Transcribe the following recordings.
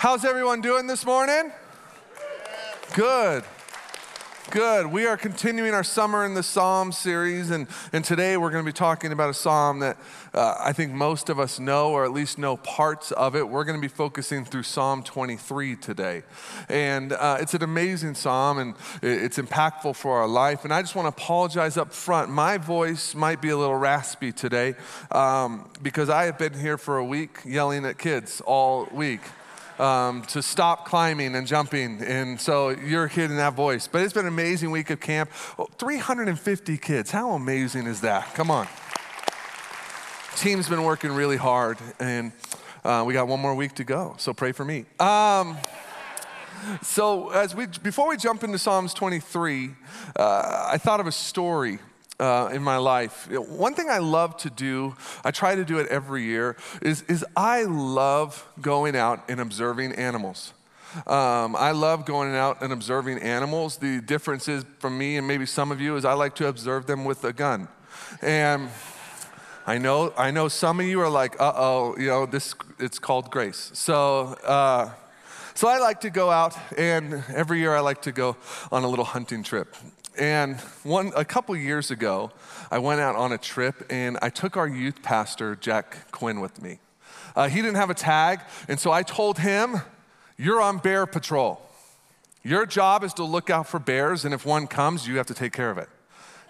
How's everyone doing this morning? Good. Good. We are continuing our Summer in the Psalm series, and, and today we're going to be talking about a psalm that uh, I think most of us know, or at least know parts of it. We're going to be focusing through Psalm 23 today. And uh, it's an amazing psalm, and it's impactful for our life. And I just want to apologize up front. My voice might be a little raspy today um, because I have been here for a week yelling at kids all week um, to stop climbing and jumping. And so you're hearing that voice. But it's been an amazing week of camp. Oh, 350 kids. How amazing is that? Come on. Team's been working really hard, and uh, we got one more week to go. So pray for me. Um, so as we before we jump into Psalms 23, uh, I thought of a story uh, in my life. One thing I love to do, I try to do it every year, is, is I love going out and observing animals. Um, I love going out and observing animals. The difference is from me and maybe some of you is I like to observe them with a gun. And I know, I know some of you are like, uh oh, you know, this, it's called grace. So, uh, so I like to go out, and every year I like to go on a little hunting trip. And one, a couple years ago, I went out on a trip and I took our youth pastor, Jack Quinn, with me. Uh, he didn't have a tag, and so I told him, You're on bear patrol. Your job is to look out for bears, and if one comes, you have to take care of it.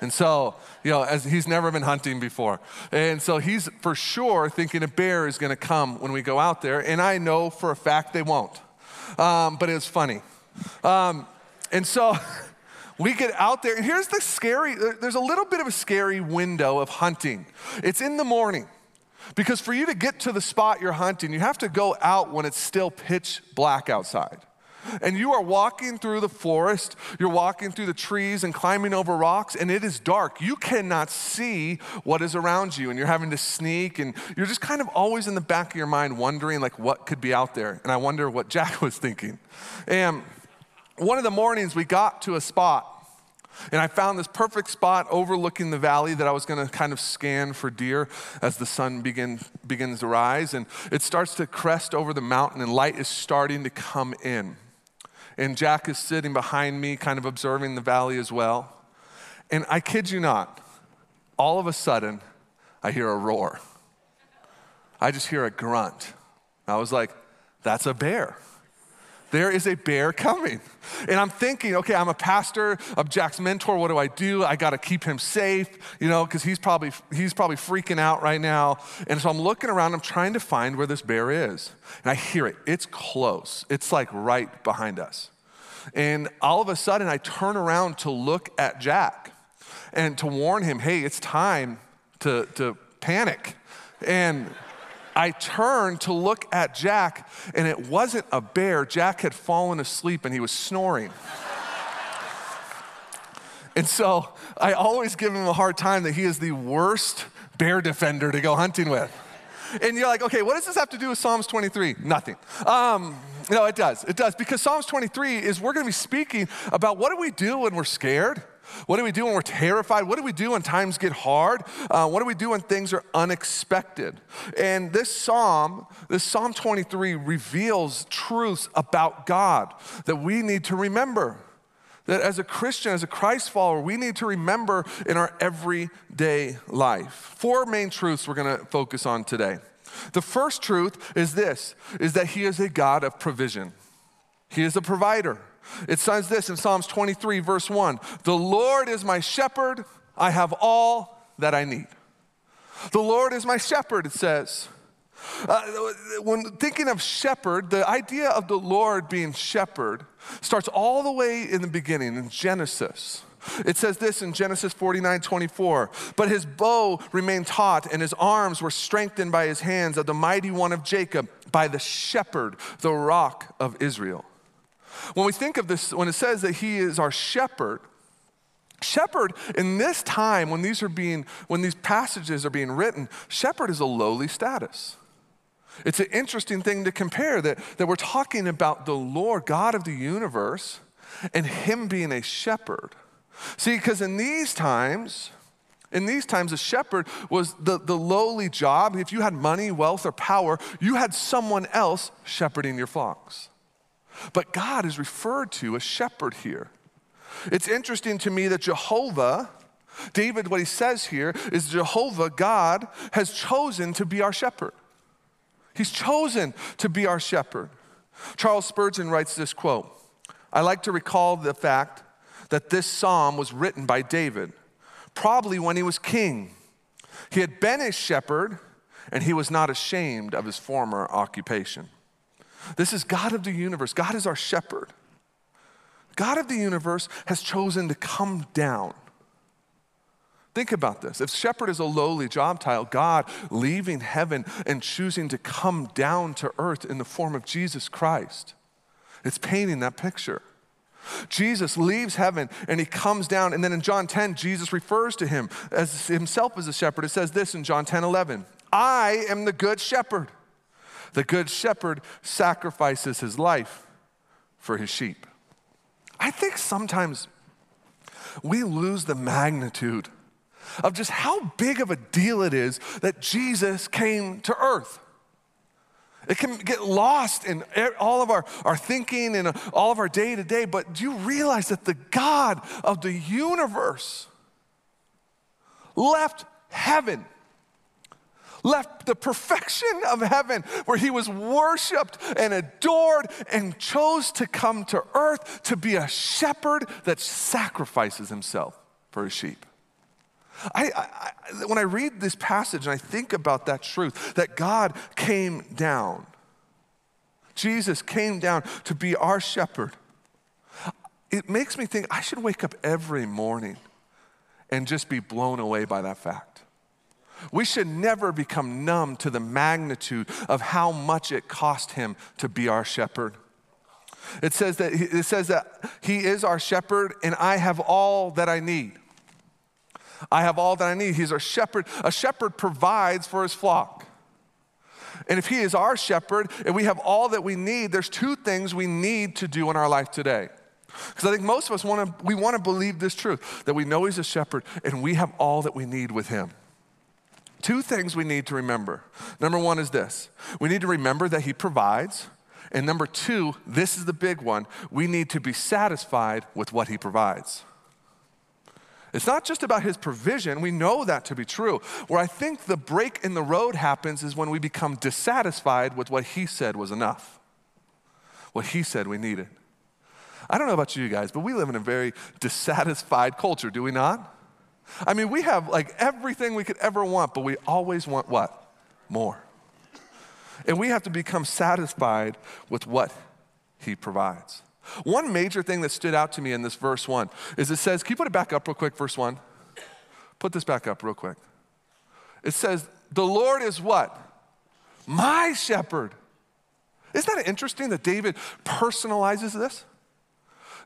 And so, you know, as he's never been hunting before. And so he's for sure thinking a bear is going to come when we go out there. And I know for a fact they won't. Um, but it's funny. Um, and so we get out there, and here's the scary there's a little bit of a scary window of hunting. It's in the morning. Because for you to get to the spot you're hunting, you have to go out when it's still pitch black outside. And you are walking through the forest, you're walking through the trees and climbing over rocks, and it is dark. You cannot see what is around you, and you're having to sneak, and you're just kind of always in the back of your mind wondering, like, what could be out there. And I wonder what Jack was thinking. And one of the mornings we got to a spot and I found this perfect spot overlooking the valley that I was going to kind of scan for deer as the sun begin, begins to rise. And it starts to crest over the mountain, and light is starting to come in. And Jack is sitting behind me, kind of observing the valley as well. And I kid you not, all of a sudden, I hear a roar. I just hear a grunt. I was like, that's a bear there is a bear coming. And I'm thinking, okay, I'm a pastor, I'm Jack's mentor. What do I do? I got to keep him safe, you know, because he's probably he's probably freaking out right now. And so I'm looking around, I'm trying to find where this bear is. And I hear it. It's close. It's like right behind us. And all of a sudden I turn around to look at Jack and to warn him, hey, it's time to, to panic. And I turned to look at Jack, and it wasn't a bear. Jack had fallen asleep and he was snoring. and so I always give him a hard time that he is the worst bear defender to go hunting with. And you're like, okay, what does this have to do with Psalms 23? Nothing. Um, no, it does. It does. Because Psalms 23 is we're going to be speaking about what do we do when we're scared? What do we do when we're terrified? What do we do when times get hard? Uh, what do we do when things are unexpected? And this psalm, this Psalm 23, reveals truths about God that we need to remember. That as a Christian, as a Christ follower, we need to remember in our everyday life. Four main truths we're going to focus on today. The first truth is this is that he is a God of provision. He is a provider. It says this in Psalms 23, verse 1 The Lord is my shepherd, I have all that I need. The Lord is my shepherd, it says. Uh, when thinking of shepherd, the idea of the Lord being shepherd starts all the way in the beginning in Genesis. It says this in Genesis 49 24. But his bow remained taut, and his arms were strengthened by his hands of the mighty one of Jacob, by the shepherd, the rock of Israel. When we think of this, when it says that he is our shepherd, shepherd in this time when these are being when these passages are being written shepherd is a lowly status it's an interesting thing to compare that, that we're talking about the lord god of the universe and him being a shepherd see because in these times In these times, a shepherd was the, the lowly job. If you had money, wealth, or power, you had someone else shepherding your flocks. But God is referred to as shepherd here. It's interesting to me that Jehovah, David, what he says here is Jehovah, God, has chosen to be our shepherd. He's chosen to be our shepherd. Charles Spurgeon writes this quote I like to recall the fact that this psalm was written by David, probably when he was king. He had been a shepherd, and he was not ashamed of his former occupation. This is God of the universe. God is our shepherd. God of the universe has chosen to come down. Think about this. If shepherd is a lowly job title, God leaving heaven and choosing to come down to earth in the form of Jesus Christ, it's painting that picture. Jesus leaves heaven and he comes down. And then in John 10, Jesus refers to him as himself as a shepherd. It says this in John 10 11 I am the good shepherd. The good shepherd sacrifices his life for his sheep. I think sometimes we lose the magnitude of just how big of a deal it is that Jesus came to earth. It can get lost in all of our, our thinking and uh, all of our day to day, but do you realize that the God of the universe left heaven? Left the perfection of heaven where he was worshiped and adored and chose to come to earth to be a shepherd that sacrifices himself for his sheep. I, I, when I read this passage and I think about that truth, that God came down, Jesus came down to be our shepherd, it makes me think I should wake up every morning and just be blown away by that fact. We should never become numb to the magnitude of how much it cost him to be our shepherd. It says that, it says that he is our shepherd and I have all that I need. I have all that I need. He's our shepherd. A shepherd provides for his flock. And if he is our shepherd and we have all that we need, there's two things we need to do in our life today. Because I think most of us want to we want to believe this truth that we know he's a shepherd and we have all that we need with him. Two things we need to remember. Number one is this we need to remember that He provides. And number two, this is the big one, we need to be satisfied with what He provides. It's not just about His provision, we know that to be true. Where I think the break in the road happens is when we become dissatisfied with what He said was enough, what He said we needed. I don't know about you guys, but we live in a very dissatisfied culture, do we not? I mean, we have like everything we could ever want, but we always want what? More. And we have to become satisfied with what He provides. One major thing that stood out to me in this verse one is it says, can you put it back up real quick, verse one? Put this back up real quick. It says, the Lord is what? My shepherd. Isn't that interesting that David personalizes this?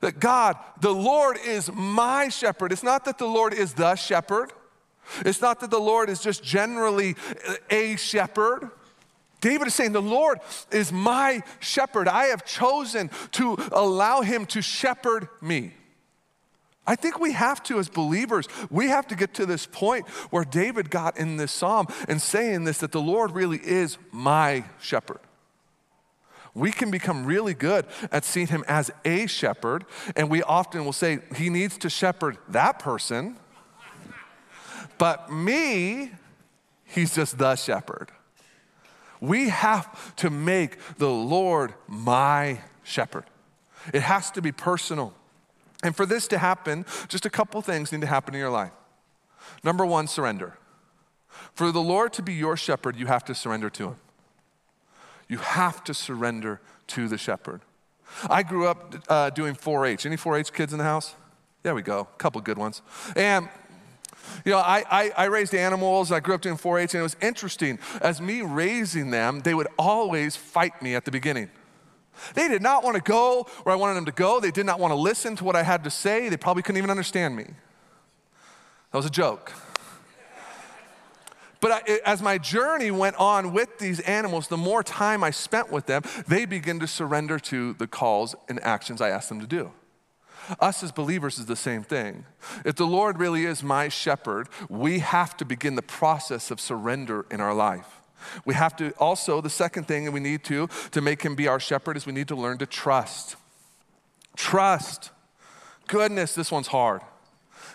That God, the Lord is my shepherd. It's not that the Lord is the shepherd, it's not that the Lord is just generally a shepherd. David is saying, The Lord is my shepherd. I have chosen to allow him to shepherd me. I think we have to, as believers, we have to get to this point where David got in this psalm and saying this that the Lord really is my shepherd we can become really good at seeing him as a shepherd, and we often will say, he needs to shepherd that person, but me, he's just the shepherd. We have to make the Lord my shepherd. It has to be personal. And for this to happen, just a couple things need to happen in your life. Number one, surrender. For the Lord to be your shepherd, you have to surrender to him. You have to surrender to the shepherd. I grew up uh, doing 4 H. Any 4 H kids in the house? There we go, a couple good ones. And you know, I, I, I, raised animals. I grew up doing 4 H, and it was interesting. As me raising them, they would always fight me at the beginning. They did not want to go where I wanted them to go. They did not want to listen to what I had to say. They probably couldn't even understand me. That was a joke. But I, as my journey went on with these animals, the more time I spent with them, they began to surrender to the calls and actions I asked them to do. Us as believers is the same thing. If the Lord really is my shepherd, we have to begin the process of surrender in our life. We have to also, the second thing that we need to, to make him be our shepherd, is we need to learn to trust. Trust. Goodness, this one's hard.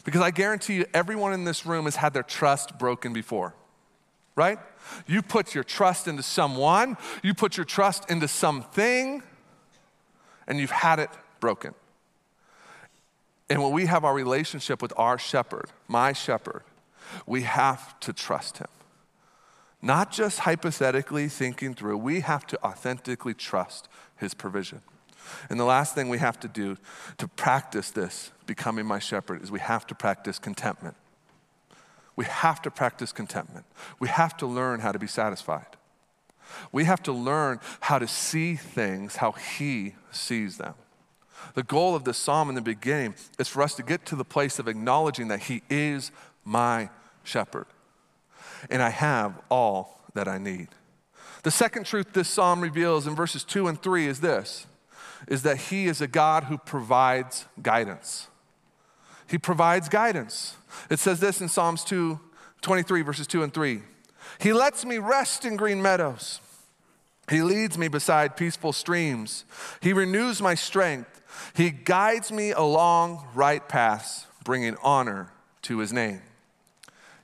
Because I guarantee you, everyone in this room has had their trust broken before, right? You put your trust into someone, you put your trust into something, and you've had it broken. And when we have our relationship with our shepherd, my shepherd, we have to trust him. Not just hypothetically thinking through, we have to authentically trust his provision. And the last thing we have to do to practice this, becoming my shepherd, is we have to practice contentment. We have to practice contentment. We have to learn how to be satisfied. We have to learn how to see things how he sees them. The goal of this psalm in the beginning is for us to get to the place of acknowledging that He is my shepherd and I have all that I need. The second truth this psalm reveals in verses 2 and 3 is this is that he is a God who provides guidance. He provides guidance. It says this in Psalms 2 23 verses 2 and 3. He lets me rest in green meadows. He leads me beside peaceful streams. He renews my strength. He guides me along right paths, bringing honor to his name.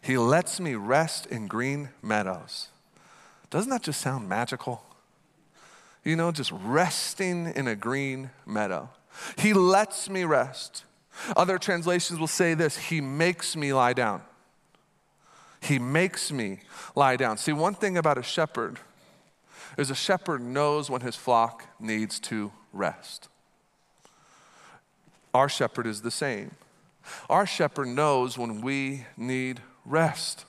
He lets me rest in green meadows. Doesn't that just sound magical? You know, just resting in a green meadow. He lets me rest. Other translations will say this He makes me lie down. He makes me lie down. See, one thing about a shepherd is a shepherd knows when his flock needs to rest. Our shepherd is the same. Our shepherd knows when we need rest.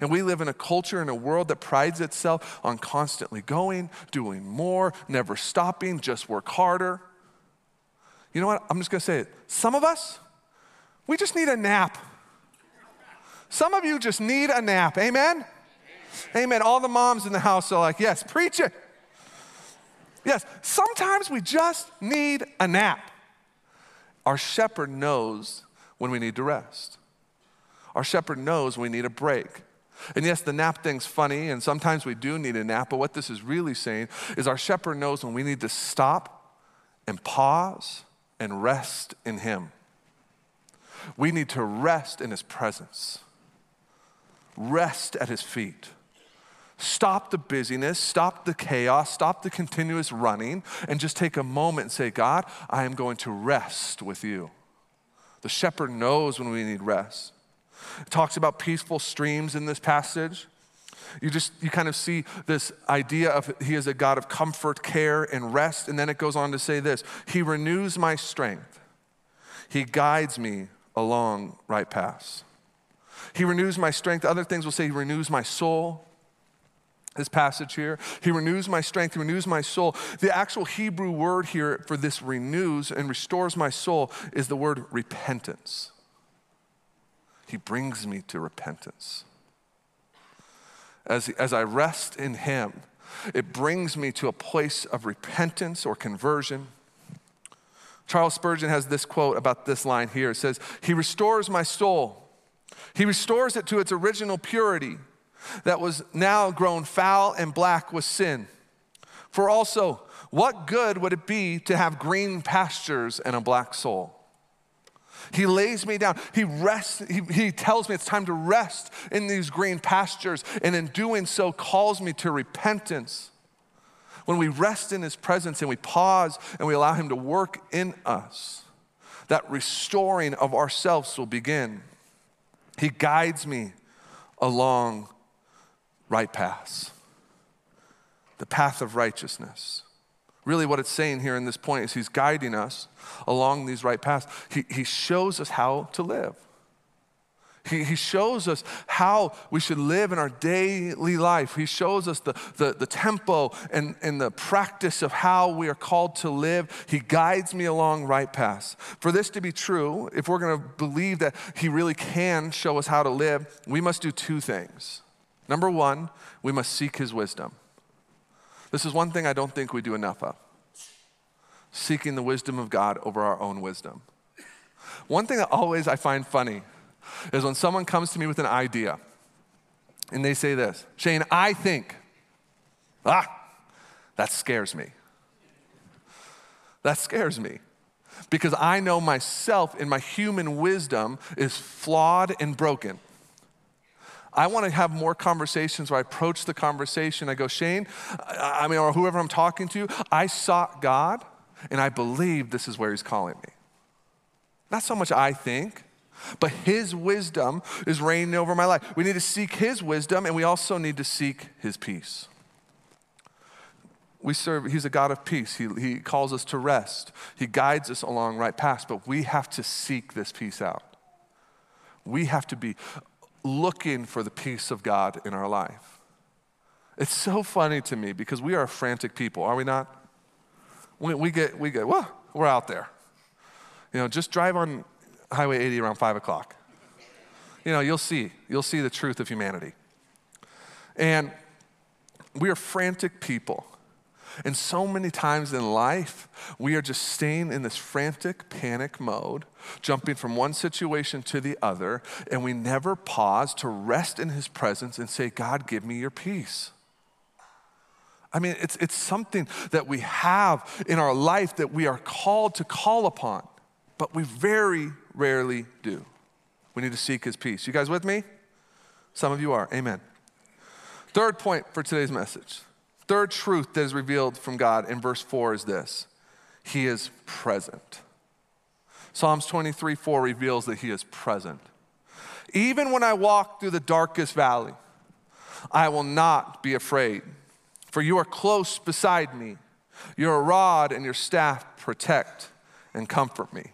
And we live in a culture in a world that prides itself on constantly going, doing more, never stopping, just work harder. You know what? I'm just going to say it. Some of us, we just need a nap. Some of you just need a nap. Amen? Amen. All the moms in the house are like, yes, preach it. Yes, sometimes we just need a nap. Our shepherd knows when we need to rest. Our shepherd knows we need a break. And yes, the nap thing's funny, and sometimes we do need a nap, but what this is really saying is our shepherd knows when we need to stop and pause and rest in him. We need to rest in his presence, rest at his feet. Stop the busyness, stop the chaos, stop the continuous running, and just take a moment and say, God, I am going to rest with you. The shepherd knows when we need rest. It talks about peaceful streams in this passage. You just, you kind of see this idea of he is a God of comfort, care, and rest. And then it goes on to say this He renews my strength, He guides me along right paths. He renews my strength. Other things will say He renews my soul this passage here. He renews my strength, he renews my soul. The actual Hebrew word here for this renews and restores my soul is the word repentance. He brings me to repentance. As, as I rest in Him, it brings me to a place of repentance or conversion. Charles Spurgeon has this quote about this line here. It says, He restores my soul. He restores it to its original purity that was now grown foul and black with sin. For also, what good would it be to have green pastures and a black soul? He lays me down. He rests, he, he tells me it's time to rest in these green pastures, and in doing so, calls me to repentance. When we rest in his presence and we pause and we allow him to work in us, that restoring of ourselves will begin. He guides me along right paths, the path of righteousness. Really, what it's saying here in this point is he's guiding us along these right paths. He, he shows us how to live. He, he shows us how we should live in our daily life. He shows us the, the, the tempo and, and the practice of how we are called to live. He guides me along right paths. For this to be true, if we're going to believe that He really can show us how to live, we must do two things. Number one, we must seek his wisdom. This is one thing I don't think we do enough of seeking the wisdom of God over our own wisdom. One thing that always I find funny is when someone comes to me with an idea and they say this Shane, I think, ah, that scares me. That scares me because I know myself in my human wisdom is flawed and broken. I want to have more conversations where I approach the conversation. I go, Shane, I mean, or whoever I'm talking to, I sought God and I believe this is where He's calling me. Not so much I think, but His wisdom is reigning over my life. We need to seek His wisdom and we also need to seek His peace. We serve, He's a God of peace. He, he calls us to rest, He guides us along right paths, but we have to seek this peace out. We have to be looking for the peace of God in our life. It's so funny to me because we are frantic people, are we not? We, we get, we get, well, we're out there. You know, just drive on Highway 80 around 5 o'clock. You know, you'll see, you'll see the truth of humanity. And we are frantic people. And so many times in life, we are just staying in this frantic panic mode, jumping from one situation to the other, and we never pause to rest in His presence and say, God, give me your peace. I mean, it's, it's something that we have in our life that we are called to call upon, but we very rarely do. We need to seek His peace. You guys with me? Some of you are. Amen. Third point for today's message. Third truth that is revealed from God in verse 4 is this He is present. Psalms 23 4 reveals that He is present. Even when I walk through the darkest valley, I will not be afraid for you are close beside me. Your rod and your staff protect and comfort me.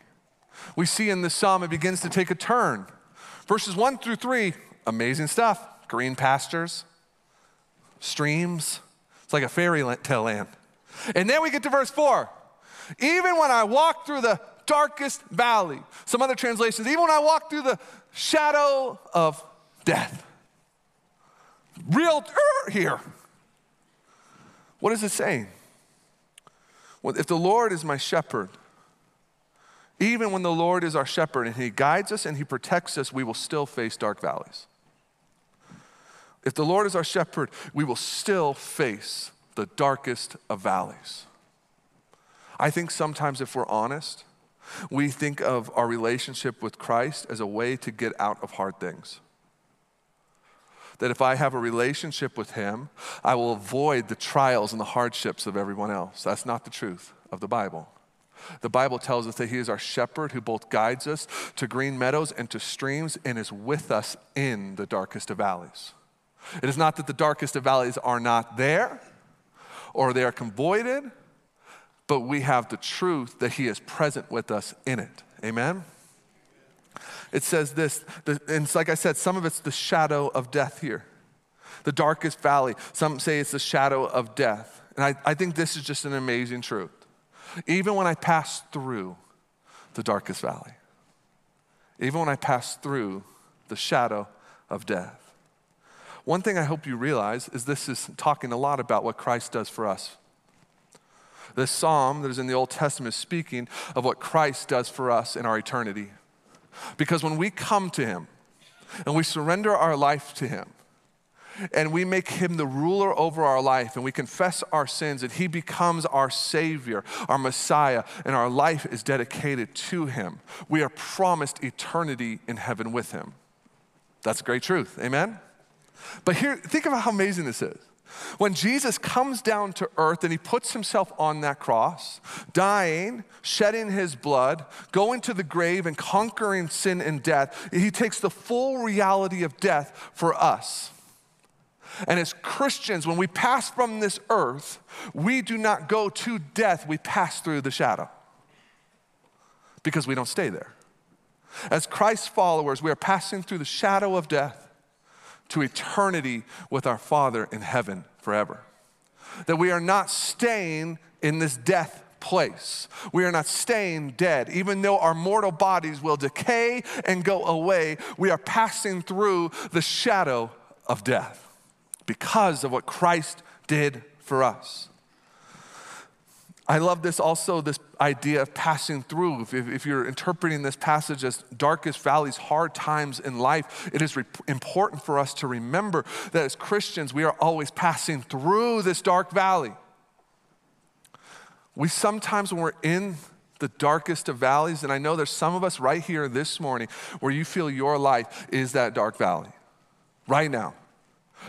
We see in this psalm it begins to take a turn. Verses 1 through 3, amazing stuff. Green pastures, streams. It's like a fairy tale land. And then we get to verse 4. Even when I walk through the darkest valley, some other translations, even when I walk through the shadow of death. Real er, here. What is it saying? Well, if the Lord is my shepherd, even when the Lord is our shepherd and he guides us and he protects us, we will still face dark valleys. If the Lord is our shepherd, we will still face the darkest of valleys. I think sometimes, if we're honest, we think of our relationship with Christ as a way to get out of hard things that if I have a relationship with Him, I will avoid the trials and the hardships of everyone else. That's not the truth of the Bible. The Bible tells us that He is our shepherd who both guides us to green meadows and to streams and is with us in the darkest of valleys. It is not that the darkest of valleys are not there or they are convoided, but we have the truth that He is present with us in it. Amen? it says this, and it's like I said, some of it's the shadow of death here. The darkest valley. Some say it's the shadow of death. And I, I think this is just an amazing truth. Even when I pass through the darkest valley, even when I pass through the shadow of death. One thing I hope you realize is this is talking a lot about what Christ does for us. This psalm that is in the Old Testament is speaking of what Christ does for us in our eternity. Because when we come to Him and we surrender our life to Him, and we make him the ruler over our life and we confess our sins and he becomes our savior our messiah and our life is dedicated to him we are promised eternity in heaven with him that's a great truth amen but here think about how amazing this is when Jesus comes down to earth and he puts himself on that cross, dying, shedding his blood, going to the grave and conquering sin and death, he takes the full reality of death for us. And as Christians, when we pass from this earth, we do not go to death, we pass through the shadow because we don't stay there. As Christ's followers, we are passing through the shadow of death to eternity with our Father in heaven forever. That we are not staying in this death place. We are not staying dead. Even though our mortal bodies will decay and go away, we are passing through the shadow of death because of what Christ did for us. I love this also, this idea of passing through. If, if, you're interpreting this passage as darkest valleys, hard times in life, it is re- important for us to remember that as Christians, we are always passing through this dark valley. We sometimes, when we're in the darkest of valleys, and I know there's some of us right here this morning where you feel your life is that dark valley, right now.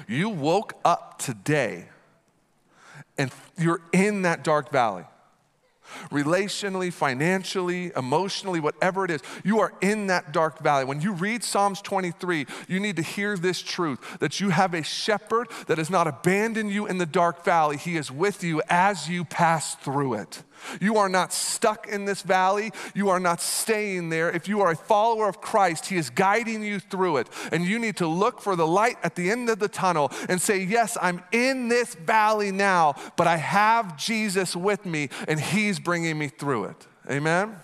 You woke up today and you're in that dark valley relationally, financially, emotionally, whatever it is, you are in that dark valley. When you read Psalms 23, you need to hear this truth that you have a shepherd that has not abandoned you in the dark valley. He is with you as you pass through it. You are not stuck in this valley. You are not staying there. If you are a follower of Christ, He is guiding you through it. And you need to look for the light at the end of the tunnel and say, Yes, I'm in this valley now, but I have Jesus with me and He's bringing me through it. Amen?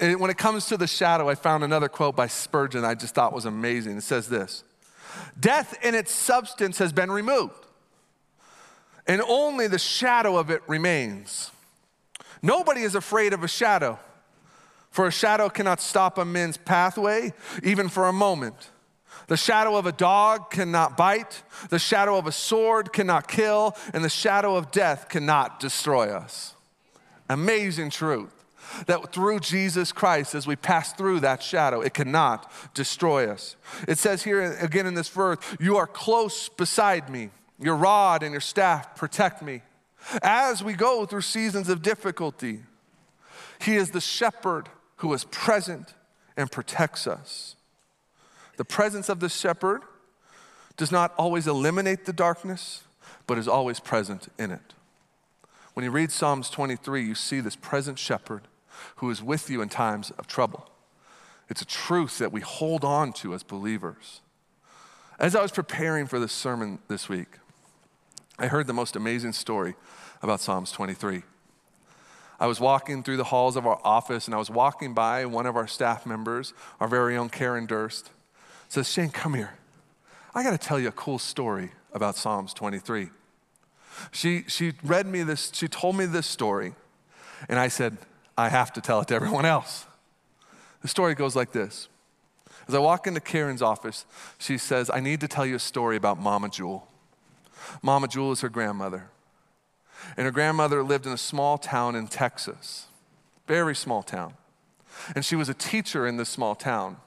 When it comes to the shadow, I found another quote by Spurgeon I just thought was amazing. It says this Death in its substance has been removed, and only the shadow of it remains. Nobody is afraid of a shadow, for a shadow cannot stop a man's pathway, even for a moment. The shadow of a dog cannot bite, the shadow of a sword cannot kill, and the shadow of death cannot destroy us. Amazing truth that through Jesus Christ, as we pass through that shadow, it cannot destroy us. It says here again in this verse, You are close beside me. Your rod and your staff protect me. As we go through seasons of difficulty, He is the shepherd who is present and protects us. The presence of the shepherd does not always eliminate the darkness, but is always present in it. When you read Psalms 23, you see this present shepherd who is with you in times of trouble. It's a truth that we hold on to as believers. As I was preparing for this sermon this week, I heard the most amazing story about Psalms 23. I was walking through the halls of our office and I was walking by one of our staff members, our very own Karen Durst, says, Shane, come here. I got to tell you a cool story about Psalms 23. She, she read me this, she told me this story, and I said, I have to tell it to everyone else. The story goes like this. As I walk into Karen's office, she says, I need to tell you a story about Mama Jewel. Mama Jewel is her grandmother. And her grandmother lived in a small town in Texas, very small town. And she was a teacher in this small town.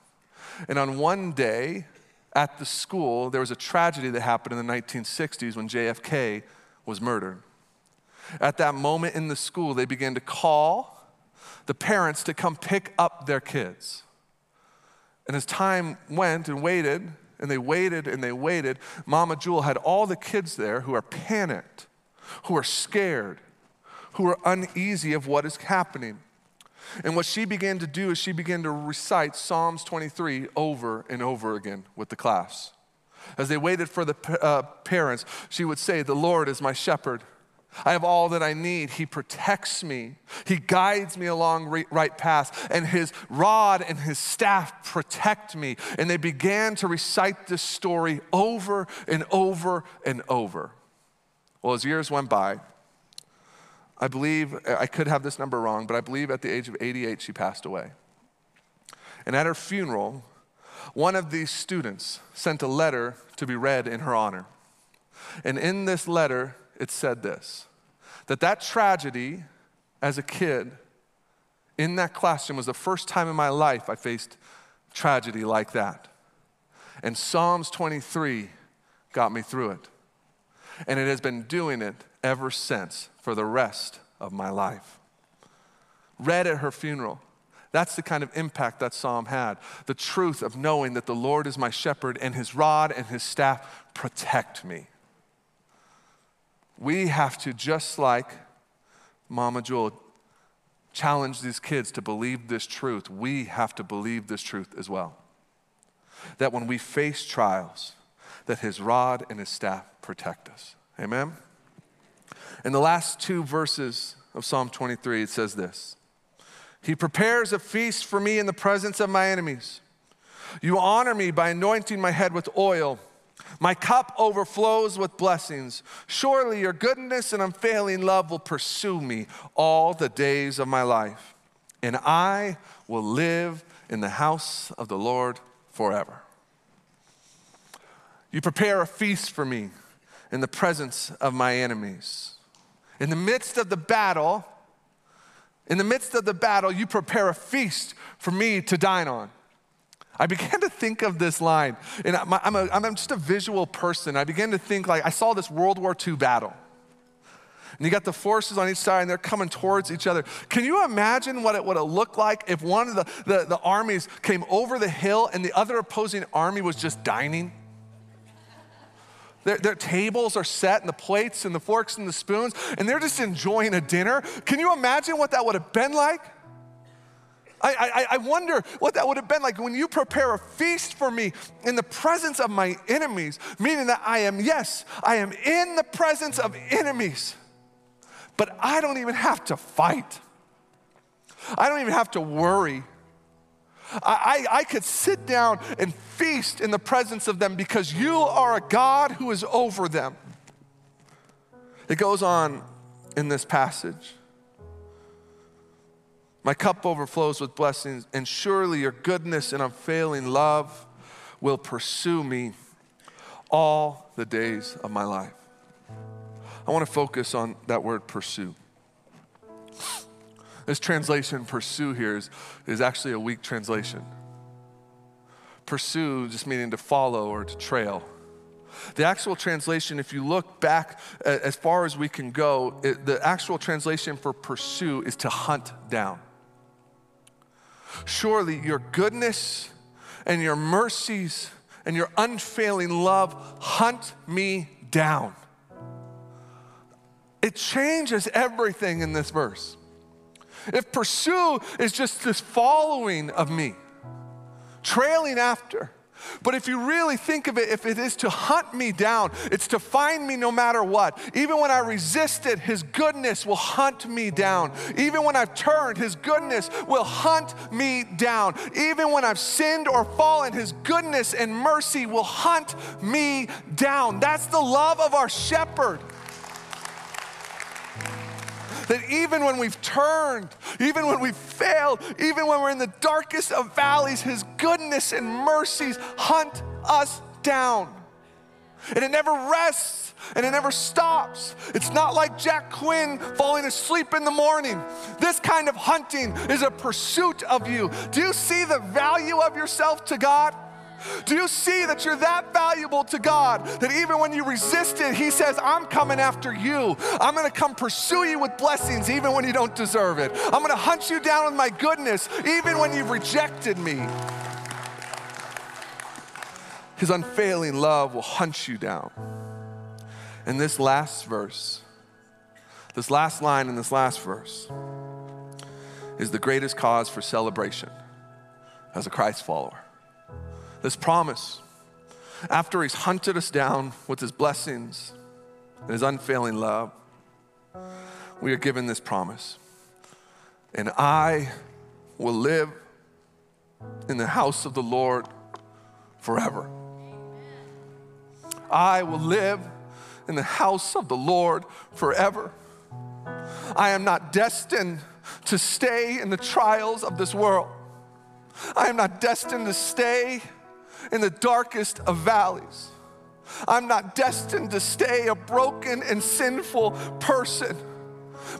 And on one day at the school, there was a tragedy that happened in the 1960s when JFK was murdered. At that moment in the school, they began to call the parents to come pick up their kids. And as time went and waited, and they waited and they waited, Mama Jewel had all the kids there who are panicked, who are scared, who are uneasy of what is happening. And what she began to do is she began to recite Psalms 23 over and over again with the class. As they waited for the uh, parents, she would say, The Lord is my shepherd. I have all that I need. He protects me. He guides me along right paths, and his rod and his staff protect me. And they began to recite this story over and over and over. Well, as years went by, I believe, I could have this number wrong, but I believe at the age of 88, she passed away. And at her funeral, one of these students sent a letter to be read in her honor. And in this letter, it said this that that tragedy as a kid in that classroom was the first time in my life I faced tragedy like that. And Psalms 23 got me through it. And it has been doing it ever since for the rest of my life. Read at her funeral. That's the kind of impact that psalm had. The truth of knowing that the Lord is my shepherd and his rod and his staff protect me we have to, just like Mama Jewel, challenge these kids to believe this truth. We have to believe this truth as well. That when we face trials, that his rod and his staff protect us. Amen? In the last two verses of Psalm 23, it says this He prepares a feast for me in the presence of my enemies. You honor me by anointing my head with oil. My cup overflows with blessings. Surely your goodness and unfailing love will pursue me all the days of my life, and I will live in the house of the Lord forever. You prepare a feast for me in the presence of my enemies. In the midst of the battle, in the midst of the battle, you prepare a feast for me to dine on. I began to think of this line, and I'm, a, I'm just a visual person. I began to think like I saw this World War II battle. And you got the forces on each side and they're coming towards each other. Can you imagine what it would have looked like if one of the, the, the armies came over the hill and the other opposing army was just dining? Their, their, tables are set and the plates and the forks and the spoons, and they're just enjoying a dinner. Can you imagine what that would have been like? I, I, I wonder what that would have been like when you prepare a feast for me in the presence of my enemies, meaning that I am, yes, I am in the presence of enemies, but I don't even have to fight. I don't even have to worry. I, I, I could sit down and feast in the presence of them because you are a God who is over them. It goes on in this passage. My cup overflows with blessings, and surely your goodness and unfailing love will pursue me all the days of my life. I want to focus on that word pursue. This translation, pursue, here is, is actually a weak translation. Pursue just meaning to follow or to trail. The actual translation, if you look back as far as we can go, it, the actual translation for pursue is to hunt down. Surely your goodness and your mercies and your unfailing love hunt me down. It changes everything in this verse. If pursue is just this following of me, trailing after, but if you really think of it, if it is to hunt me down, it's to find me no matter what. Even when I resist it, His goodness will hunt me down. Even when I've turned, His goodness will hunt me down. Even when I've sinned or fallen, His goodness and mercy will hunt me down. That's the love of our shepherd that even when we've turned, even when we've failed, even when we're in the darkest of valleys, His goodness and mercies hunt us down. And it never rests and it never stops. It's not like Jack Quinn falling asleep in the morning. This kind of hunting is a pursuit of you. Do you see the value of yourself to God? Do you see that you're that valuable to God that even when you resist it, He says, I'm coming after you. I'm gonna come pursue you with blessings even when you don't deserve it. I'm gonna hunt you down with my goodness even when you've rejected me. His unfailing love will hunt you down. And this last verse, this last line in this last verse, is the greatest cause for celebration as a Christ follower this promise. After he's hunted us down with his blessings and his unfailing love, we are given this promise. And I will live in the house of the Lord forever. I will live in the house of the Lord forever. I am not destined to stay in the trials of this world. I am not destined to stay in the darkest of valleys. I'm not destined to stay a broken and sinful person.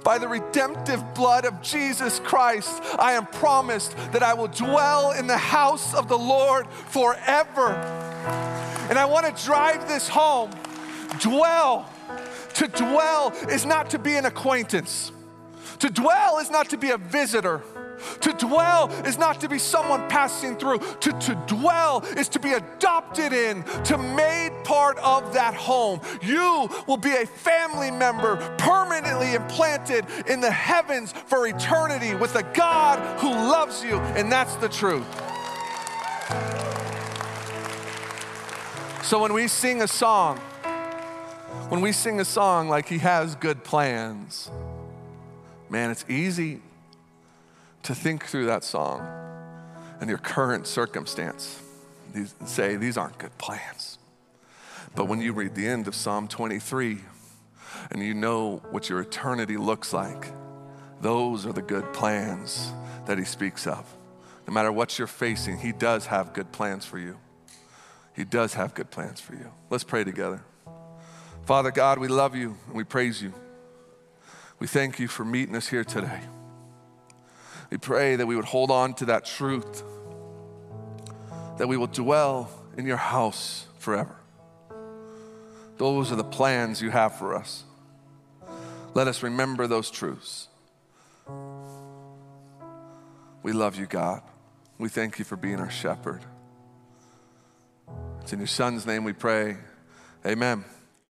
By the redemptive blood of Jesus Christ, I am promised that I will dwell in the house of the Lord forever. And I want to drive this home. Dwell. To dwell is not to be an acquaintance, to dwell is not to be a visitor. To dwell is not to be someone passing through. To, to dwell is to be adopted in, to made part of that home. You will be a family member permanently implanted in the heavens for eternity with a God who loves you, and that's the truth. So when we sing a song, when we sing a song like He has good plans, man, it's easy to think through that song and your current circumstance. These, say, these aren't good plans. But when you read the end of Psalm 23 and you know what your eternity looks like, those are the good plans that he speaks of. No matter what you're facing, he does have good plans for you. He does have good plans for you. Let's pray together. Father God, we love you and we praise you. We thank you for meeting us here today. We pray that we would hold on to that truth, that we will dwell in your house forever. Those are the plans you have for us. Let us remember those truths. We love you, God. We thank you for being our shepherd. It's in your son's name we pray. Amen.